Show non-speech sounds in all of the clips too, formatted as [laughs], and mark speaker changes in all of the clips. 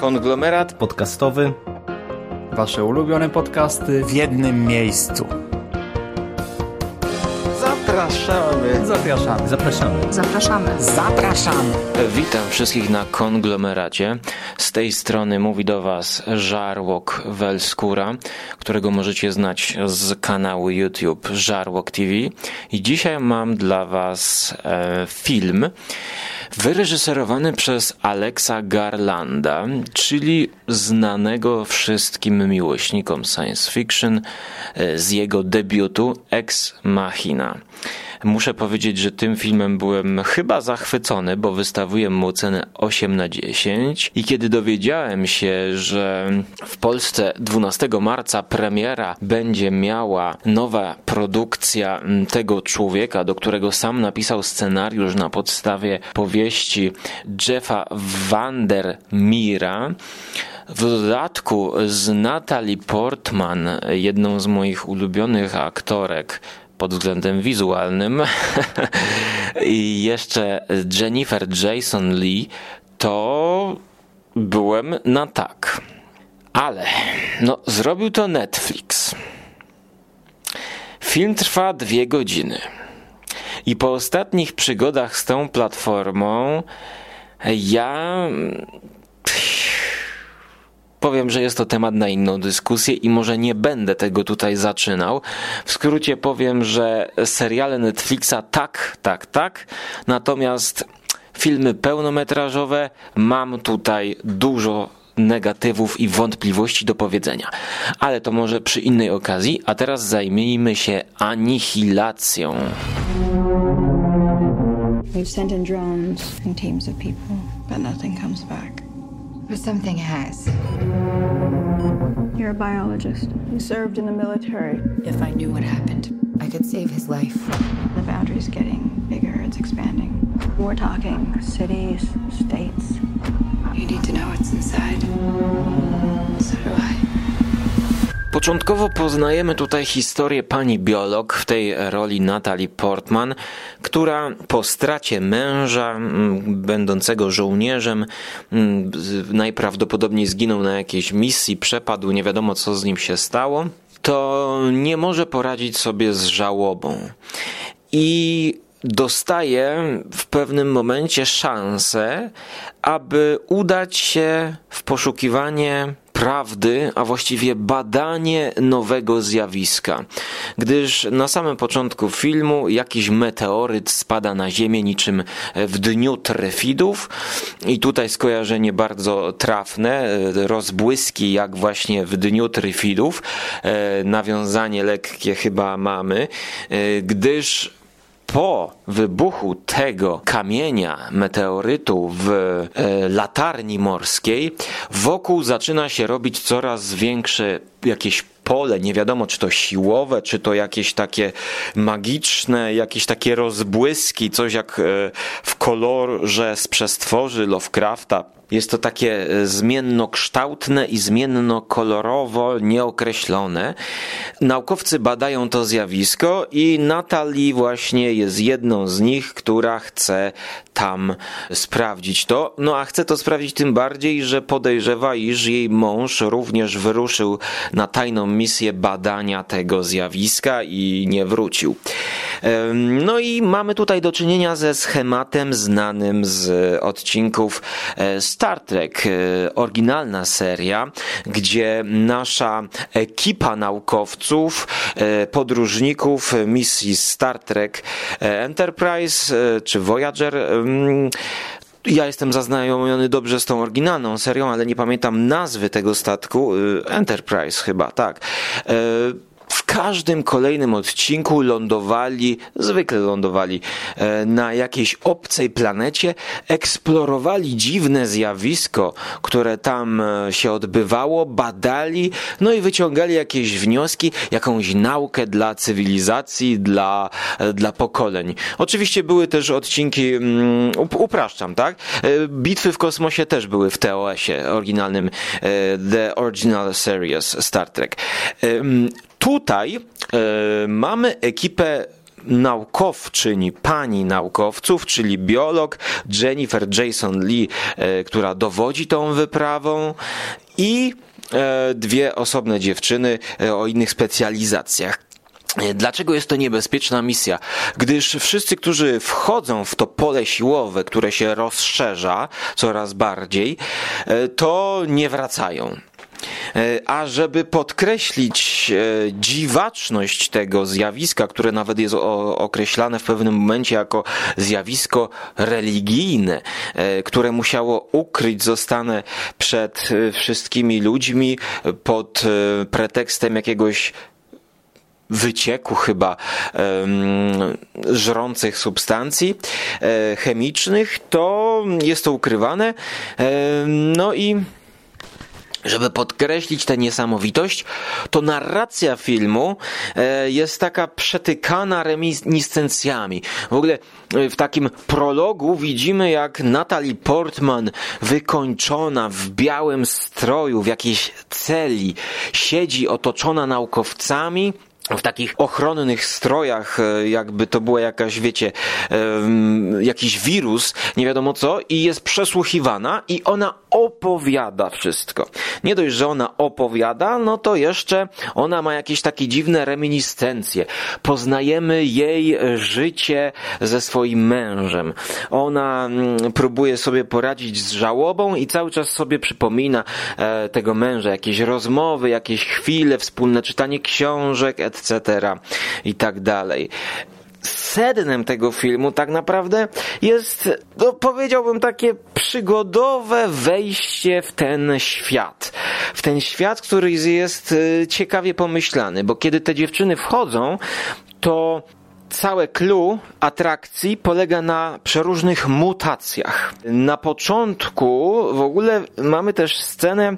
Speaker 1: Konglomerat podcastowy.
Speaker 2: Wasze ulubione podcasty
Speaker 3: w jednym miejscu.
Speaker 1: Zapraszamy.
Speaker 2: Zapraszamy.
Speaker 3: Zapraszamy.
Speaker 4: Zapraszamy.
Speaker 3: Zapraszamy.
Speaker 1: Witam wszystkich na konglomeracie. Z tej strony mówi do Was Żarłok Welskura, którego możecie znać z kanału YouTube Żarłok TV. I dzisiaj mam dla Was e, film wyreżyserowany przez Alexa Garlanda, czyli znanego wszystkim miłośnikom science fiction e, z jego debiutu Ex Machina. Muszę powiedzieć, że tym filmem byłem chyba zachwycony, bo wystawiłem mu cenę 8 na 10 i kiedy dowiedziałem się, że w Polsce 12 marca premiera będzie miała nowa produkcja tego człowieka, do którego sam napisał scenariusz na podstawie powieści Jeffa Vandermeera, w dodatku z Natalie Portman, jedną z moich ulubionych aktorek, pod względem wizualnym [laughs] i jeszcze Jennifer Jason Lee, to byłem na tak. Ale no, zrobił to Netflix. Film trwa dwie godziny. I po ostatnich przygodach z tą platformą ja Powiem, że jest to temat na inną dyskusję i może nie będę tego tutaj zaczynał. W skrócie powiem, że seriale Netflixa tak, tak, tak. Natomiast filmy pełnometrażowe mam tutaj dużo negatywów i wątpliwości do powiedzenia. Ale to może przy innej okazji, a teraz zajmijmy się anihilacją. We've sent in drones and teams of people, but nothing comes back. But something has. You're a biologist. You served in the military. If I knew what happened, I could save his life. The boundary's getting bigger, it's expanding. We're talking cities, states. You need to know what's inside. So do I. Początkowo poznajemy tutaj historię pani biolog, w tej roli Natalie Portman, która po stracie męża, będącego żołnierzem, najprawdopodobniej zginął na jakiejś misji, przepadł, nie wiadomo co z nim się stało, to nie może poradzić sobie z żałobą. I dostaje w pewnym momencie szansę, aby udać się w poszukiwanie prawdy, a właściwie badanie nowego zjawiska. Gdyż na samym początku filmu jakiś meteoryt spada na Ziemię niczym w dniu trefidów. I tutaj skojarzenie bardzo trafne, rozbłyski jak właśnie w dniu trefidów, e, nawiązanie lekkie chyba mamy, e, gdyż po wybuchu tego kamienia, meteorytu w e, latarni morskiej, wokół zaczyna się robić coraz większe jakieś pole, nie wiadomo czy to siłowe, czy to jakieś takie magiczne, jakieś takie rozbłyski, coś jak e, w kolorze z przestworzy Lovecrafta. Jest to takie e, zmiennokształtne i zmiennokolorowo nieokreślone. Naukowcy badają to zjawisko i Natalie właśnie jest jedną z nich, która chce tam sprawdzić to. No a chce to sprawdzić tym bardziej, że podejrzewa, iż jej mąż również wyruszył na tajną misję badania tego zjawiska i nie wrócił. No i mamy tutaj do czynienia ze schematem znanym z odcinków e, Star Trek, e, oryginalna seria, gdzie nasza ekipa naukowców, e, podróżników misji Star Trek Enterprise czy Voyager ja jestem zaznajomiony dobrze z tą oryginalną serią, ale nie pamiętam nazwy tego statku. Enterprise chyba, tak w każdym kolejnym odcinku lądowali, zwykle lądowali e, na jakiejś obcej planecie, eksplorowali dziwne zjawisko, które tam e, się odbywało, badali, no i wyciągali jakieś wnioski, jakąś naukę dla cywilizacji, dla, e, dla pokoleń. Oczywiście były też odcinki, um, upraszczam, tak? Bitwy w kosmosie też były w TOS-ie oryginalnym The Original Series Star Trek. Tutaj e, mamy ekipę naukowczyni pani naukowców, czyli biolog Jennifer Jason Lee, e, która dowodzi tą wyprawą i e, dwie osobne dziewczyny o innych specjalizacjach. Dlaczego jest to niebezpieczna misja? Gdyż wszyscy, którzy wchodzą w to pole siłowe, które się rozszerza coraz bardziej, to nie wracają. E, a żeby podkreślić e, dziwaczność tego zjawiska, które nawet jest określane w pewnym momencie jako zjawisko religijne, e, które musiało ukryć zostanę przed wszystkimi ludźmi pod pretekstem jakiegoś wycieku chyba żrących substancji chemicznych, to jest to ukrywane. No i żeby podkreślić tę niesamowitość, to narracja filmu e, jest taka przetykana reminiscencjami. W ogóle e, w takim prologu widzimy, jak Natalie Portman, wykończona w białym stroju, w jakiejś celi, siedzi otoczona naukowcami, w takich ochronnych strojach, e, jakby to była jakaś, wiecie, jakiś wirus, nie wiadomo co, i jest przesłuchiwana i ona opowiada wszystko. Nie dość, że ona opowiada, no to jeszcze ona ma jakieś takie dziwne reminiscencje. Poznajemy jej życie ze swoim mężem. Ona mm, próbuje sobie poradzić z żałobą i cały czas sobie przypomina e, tego męża, jakieś rozmowy, jakieś chwile, wspólne czytanie książek, etc. i tak dalej sednem tego filmu tak naprawdę jest, no powiedziałbym, takie przygodowe wejście w ten świat. W ten świat, który jest y, ciekawie pomyślany, bo kiedy te dziewczyny wchodzą, to całe clue atrakcji polega na przeróżnych mutacjach. Na początku w ogóle mamy też scenę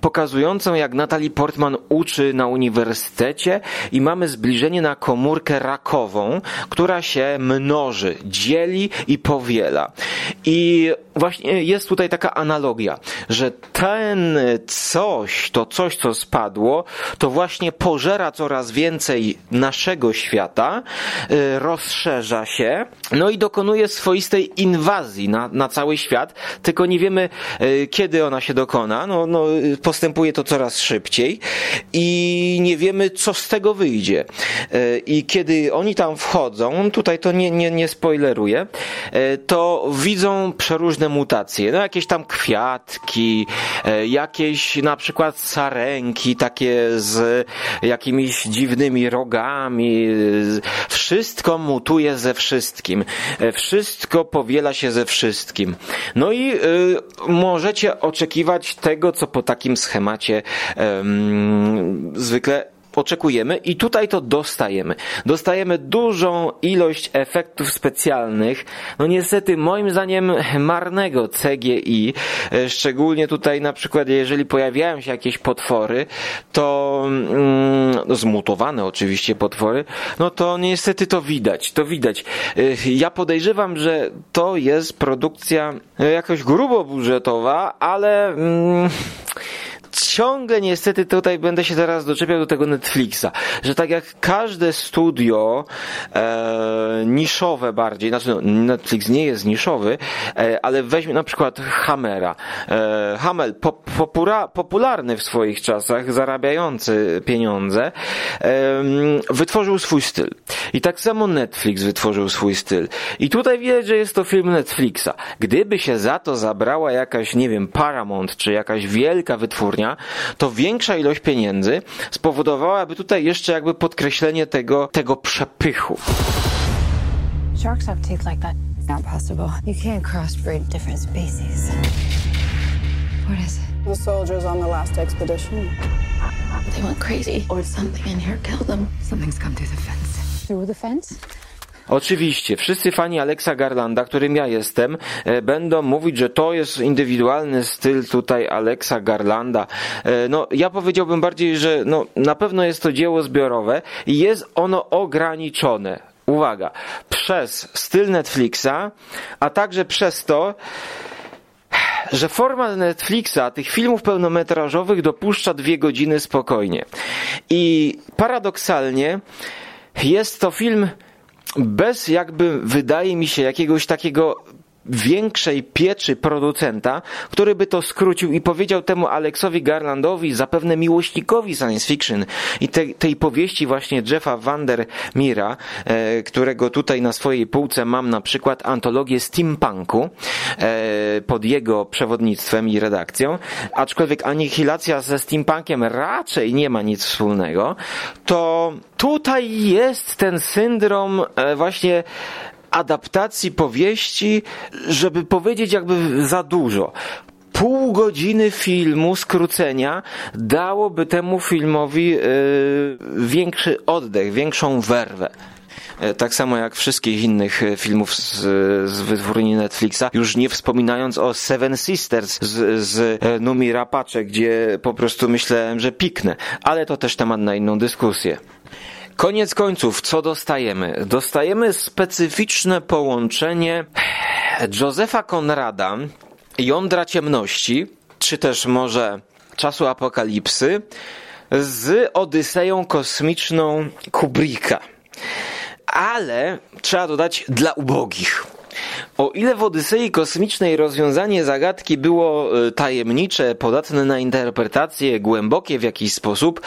Speaker 1: pokazującą, jak Natalie Portman uczy na uniwersytecie i mamy zbliżenie na komórkę rakową, która się mnoży, dzieli i powiela. I właśnie jest tutaj taka analogia, że ten coś, to coś, co spadło, to właśnie pożera coraz więcej naszego świata, rozszerza się, no i dokonuje swoistej inwazji na, na cały świat, tylko nie wiemy, y, kiedy ona się dokona, no, no, postępuje to coraz szybciej i nie wiemy, co z tego wyjdzie. Y, I kiedy oni tam wchodzą, tutaj to nie, nie, nie spoileruję, to widzą przeróżne mutacje, no jakieś tam kwiatki, jakieś na przykład sarenki, takie z jakimiś dziwnymi rogami, wszystko mutuje ze wszystkim. E, wszystko powiela się ze wszystkim. No i y, możecie oczekiwać tego, co po takim schemacie y, zwykle oczekujemy i tutaj to dostajemy. Dostajemy dużą ilość efektów specjalnych, no niestety moim zdaniem marnego CGI, e, szczególnie tutaj na przykład jeżeli pojawiają się jakieś potwory, to mm, zmutowane oczywiście potwory, no to niestety to widać, to widać. E, ja podejrzewam, że to jest produkcja e, jakoś grubo budżetowa, ale mm, ciągle niestety tutaj będę się teraz doczepiał do tego Netflixa, że tak jak każde studio e, niszowe bardziej, znaczy no, Netflix nie jest niszowy, e, ale weźmy na przykład Hammera. E, Hammer po, popura, popularny w swoich czasach, zarabiający pieniądze, e, wytworzył swój styl. I tak samo Netflix wytworzył swój styl. I tutaj widać, że jest to film Netflixa. Gdyby się za to zabrała jakaś, nie wiem, Paramount, czy jakaś wielka wytwórnia, to większa ilość pieniędzy spowodowałaby tutaj jeszcze jakby podkreślenie tego, tego przepychu. Sharks have teeth like that. It's not possible. You can't crossbreed different species. What is it? The soldiers on the last expedition. They went crazy, or something in here killed them. Something's come through the fence. Through the fence? Oczywiście, wszyscy fani Alexa Garlanda, którym ja jestem, e, będą mówić, że to jest indywidualny styl tutaj Alexa Garlanda. E, no, ja powiedziałbym bardziej, że no, na pewno jest to dzieło zbiorowe i jest ono ograniczone. Uwaga, przez styl Netflixa, a także przez to, że format Netflixa tych filmów pełnometrażowych dopuszcza dwie godziny spokojnie. I paradoksalnie jest to film bez jakby, wydaje mi się, jakiegoś takiego większej pieczy producenta, który by to skrócił i powiedział temu Alexowi Garlandowi, zapewne miłośnikowi science fiction. I te, tej powieści właśnie Jeffa Vandermeera, e, którego tutaj na swojej półce mam na przykład antologię steampunku e, pod jego przewodnictwem i redakcją, aczkolwiek anihilacja ze steampunkiem raczej nie ma nic wspólnego, to tutaj jest ten syndrom e, właśnie adaptacji powieści, żeby powiedzieć jakby za dużo pół godziny filmu, skrócenia, dałoby temu filmowi yy, większy oddech, większą werwę. E, tak samo jak wszystkich innych e, filmów z, z wytwórni Netflixa, już nie wspominając o Seven Sisters z, z Numi Rapacze, gdzie po prostu myślałem, że piknę. Ale to też temat na inną dyskusję. Koniec końców, co dostajemy? Dostajemy specyficzne połączenie Józefa Konrada, jądra ciemności, czy też może czasu apokalipsy, z Odyseją kosmiczną Kubricka. Ale trzeba dodać dla ubogich. O ile w Odysei Kosmicznej rozwiązanie zagadki było e, tajemnicze, podatne na interpretację, głębokie w jakiś sposób,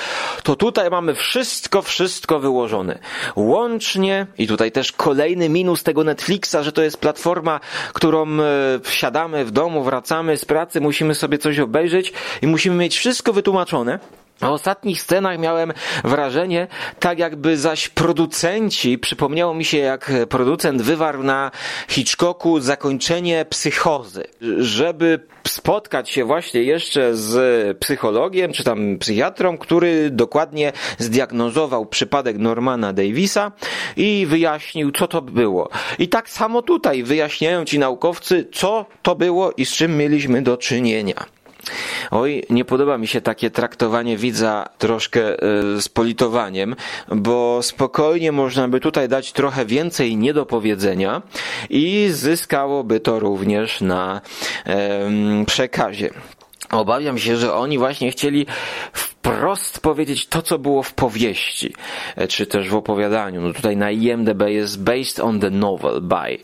Speaker 1: to tutaj mamy wszystko, wszystko wyłożone. Łącznie, i tutaj też kolejny minus tego Netflixa, że to jest platforma, którą e, wsiadamy w domu, wracamy z pracy, musimy sobie coś obejrzeć i musimy mieć wszystko wytłumaczone. W ostatnich scenach miałem wrażenie, tak jakby zaś producenci, przypomniało mi się jak producent wywarł na Hitchcocku zakończenie psychozy, żeby spotkać się właśnie jeszcze z psychologiem, czy tam psychiatrą, który dokładnie zdiagnozował przypadek Normana Davisa i wyjaśnił, co to było. I tak samo tutaj wyjaśniają ci naukowcy, co to było i z czym mieliśmy do czynienia. Oj, nie podoba mi się takie traktowanie widza troszkę y, z politowaniem, bo spokojnie można by tutaj dać trochę więcej niedopowiedzenia i zyskałoby to również na y, przekazie. Obawiam się, że oni właśnie chcieli wprost powiedzieć to, co było w powieści, e, czy też w opowiadaniu. No tutaj na IMDb jest based on the novel by e,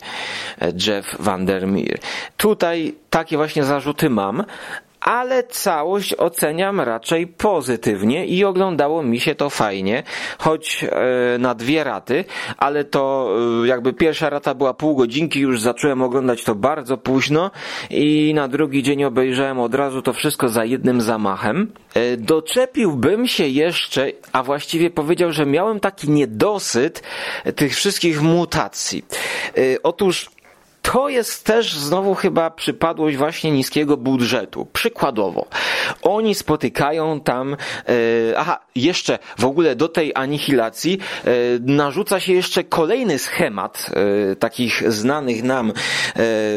Speaker 1: Jeff Vandermeer. Tutaj takie właśnie zarzuty mam, ale całość oceniam raczej pozytywnie i oglądało mi się to fajnie, choć e, na dwie raty, ale to e, jakby pierwsza rata była pół godzinki, już zacząłem oglądać to bardzo późno i na drugi dzień obejrzałem od razu to wszystko za jednym zamachem. E, doczepiłbym się jeszcze, a właściwie powiedział, że miałem taki niedosyt tych wszystkich mutacji. Otóż to jest też znowu chyba przypadłość właśnie niskiego budżetu. Przykładowo, oni spotykają tam, e, aha, jeszcze w ogóle do tej anihilacji e, narzuca się jeszcze kolejny schemat e, takich znanych nam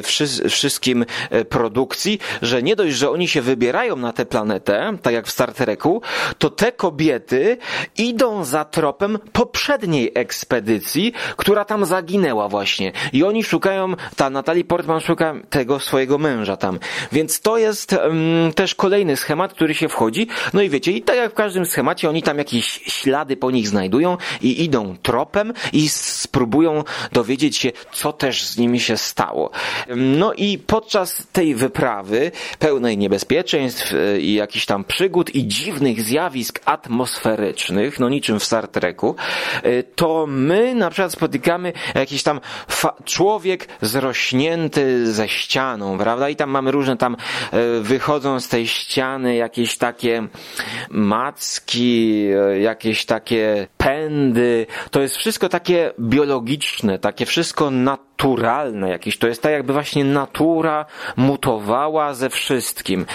Speaker 1: wszy, wszystkim produkcji, że nie dość, że oni się wybierają na tę planetę, tak jak w Star Treku, to te kobiety idą za tropem poprzedniej ekspedycji, która tam zaginęła właśnie. I oni szukają ta Natalie Portman szuka tego swojego męża tam. Więc to jest um, też kolejny schemat, który się wchodzi. No i wiecie, i tak jak w każdym schemacie, oni tam jakieś ślady po nich znajdują i idą tropem i spróbują dowiedzieć się, co też z nimi się stało. No i podczas tej wyprawy, pełnej niebezpieczeństw e, i jakichś tam przygód i dziwnych zjawisk atmosferycznych, no niczym w Star Treku, e, to my na przykład spotykamy jakiś tam człowiek z rośnięty ze ścianą, prawda? I tam mamy różne tam e, wychodzą z tej ściany jakieś takie macki, e, jakieś takie pędy. To jest wszystko takie biologiczne, takie wszystko naturalne naturalne jakieś. To jest tak, jakby właśnie natura mutowała ze wszystkim.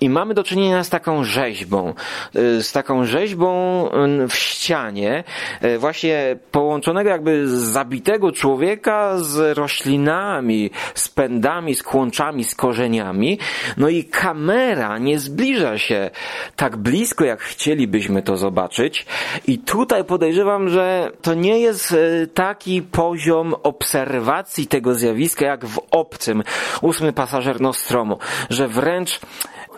Speaker 1: I mamy do czynienia z taką rzeźbą. Y, z taką rzeźbą y, w ścianie, y, właśnie połączonego jakby zabitego człowieka z roślinami, z pędami, z kłączami, z korzeniami. No i kamera nie zbliża się tak blisko, jak chcielibyśmy to zobaczyć. I tutaj podejrzewam, że to nie jest taki poziom obserwacji, tego zjawiska jak w obcym, ósmy pasażer Nostromo, że wręcz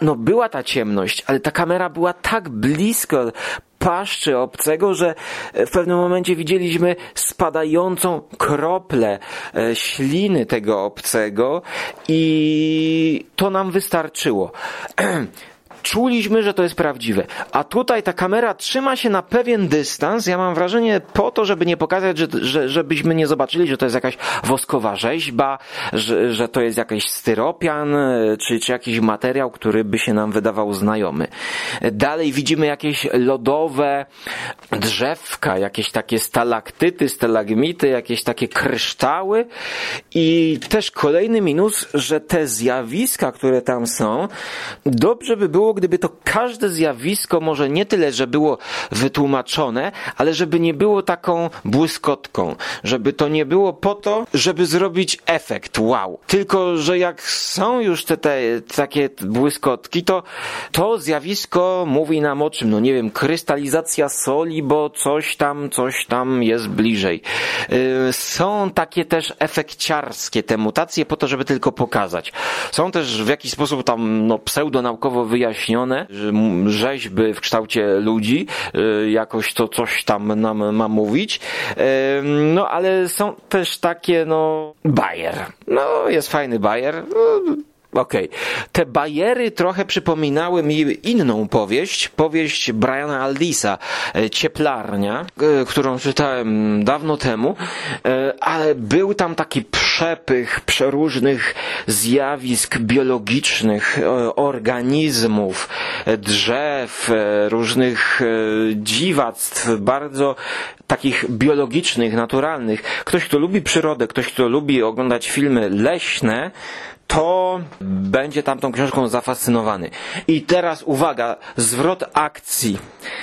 Speaker 1: no była ta ciemność, ale ta kamera była tak blisko paszczy obcego, że w pewnym momencie widzieliśmy spadającą kroplę e, śliny tego obcego i to nam wystarczyło. [clears throat] czuliśmy, że to jest prawdziwe. A tutaj ta kamera trzyma się na pewien dystans. Ja mam wrażenie po to, żeby nie pokazać, że, że, żebyśmy nie zobaczyli, że to jest jakaś woskowa rzeźba, że, że to jest jakiś styropian, czy, czy jakiś materiał, który by się nam wydawał znajomy. Dalej widzimy jakieś lodowe drzewka, jakieś takie stalaktyty, stalagmity, jakieś takie kryształy i też kolejny minus, że te zjawiska, które tam są, dobrze by było, gdyby to każde zjawisko może nie tyle, że było wytłumaczone, ale żeby nie było taką błyskotką, żeby to nie było po to, żeby zrobić efekt wow. Tylko, że jak są już te, te takie błyskotki, to to zjawisko mówi nam o czym, no nie wiem, krystalizacja soli, bo coś tam, coś tam jest bliżej. Yy, są takie też efekciarskie te mutacje po to, żeby tylko pokazać. Są też w jakiś sposób tam no, pseudonaukowo wyjaśnione że rzeźby w kształcie ludzi, y, jakoś to coś tam nam ma mówić. No ale są też takie, no, bajer. No, jest fajny bajer. No, Okej. Okay. Te bajery trochę przypominały mi inną powieść, powieść Briana Aldisa, e, Cieplarnia, e, którą czytałem dawno temu, e, ale był tam taki przepych przeróżnych zjawisk biologicznych, organizmów, drzew, różnych dziwactw, bardzo takich biologicznych, naturalnych. Ktoś, kto lubi przyrodę, ktoś, kto lubi oglądać filmy leśne, to będzie tamtą książką zafascynowany. I teraz uwaga, zwrot akcji.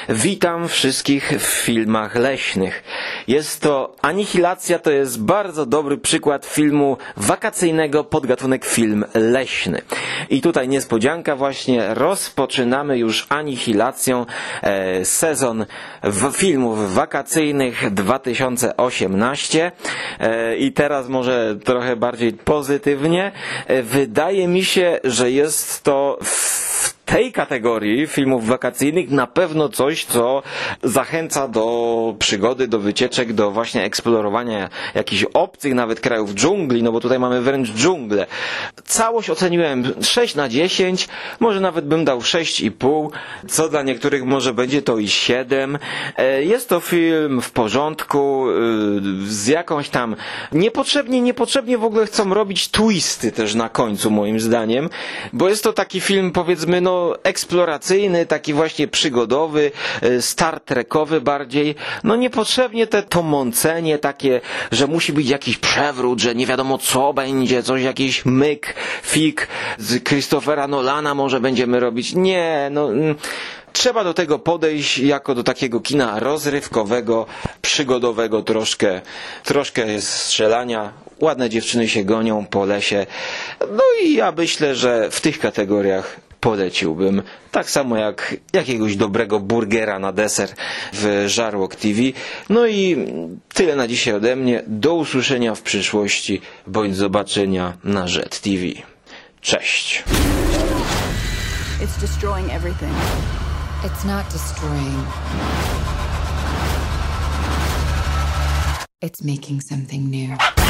Speaker 1: Witam wszystkich w filmach leśnych. Jest to Anihilacja, to jest bardzo dobry przykład filmu wakacyjnego podgatunek film leśny. I tutaj niespodzianka właśnie, rozpoczynamy już Anihilacją e, sezon filmów wakacyjnych 2018 e, i teraz może trochę bardziej pozytywnie. E, wydaje mi się, że jest to tej kategorii filmów wakacyjnych na pewno coś, co zachęca do przygody, do wycieczek, do właśnie eksplorowania jakichś obcych nawet krajów dżungli, no bo tutaj mamy wręcz dżunglę. Całość oceniłem 6 na 10, może nawet bym dał 6,5, co dla niektórych może będzie to i 7. E, jest to film w porządku, e, z jakąś tam niepotrzebnie, niepotrzebnie w ogóle chcą robić twisty też na końcu moim zdaniem, bo jest to taki film powiedzmy no eksploracyjny, taki właśnie przygodowy, e, Star Trekowy bardziej. No niepotrzebnie te to mącenie takie, że musi być jakiś przewrót, że nie wiadomo co będzie, coś jakiś myk, fik z Christophera Nolana może będziemy robić. Nie, no mm, trzeba do tego podejść jako do takiego kina rozrywkowego, przygodowego troszkę. Troszkę jest strzelania, ładne dziewczyny się gonią po lesie. No i ja myślę, że w tych kategoriach poleciłbym. Tak samo jak jakiegoś dobrego burgera na deser w Żarłok TV. No i tyle na dzisiaj ode mnie. Do usłyszenia w przyszłości, bądź zobaczenia na Jet TV. Cześć. It's destroying everything. It's not destroying. It's making something new.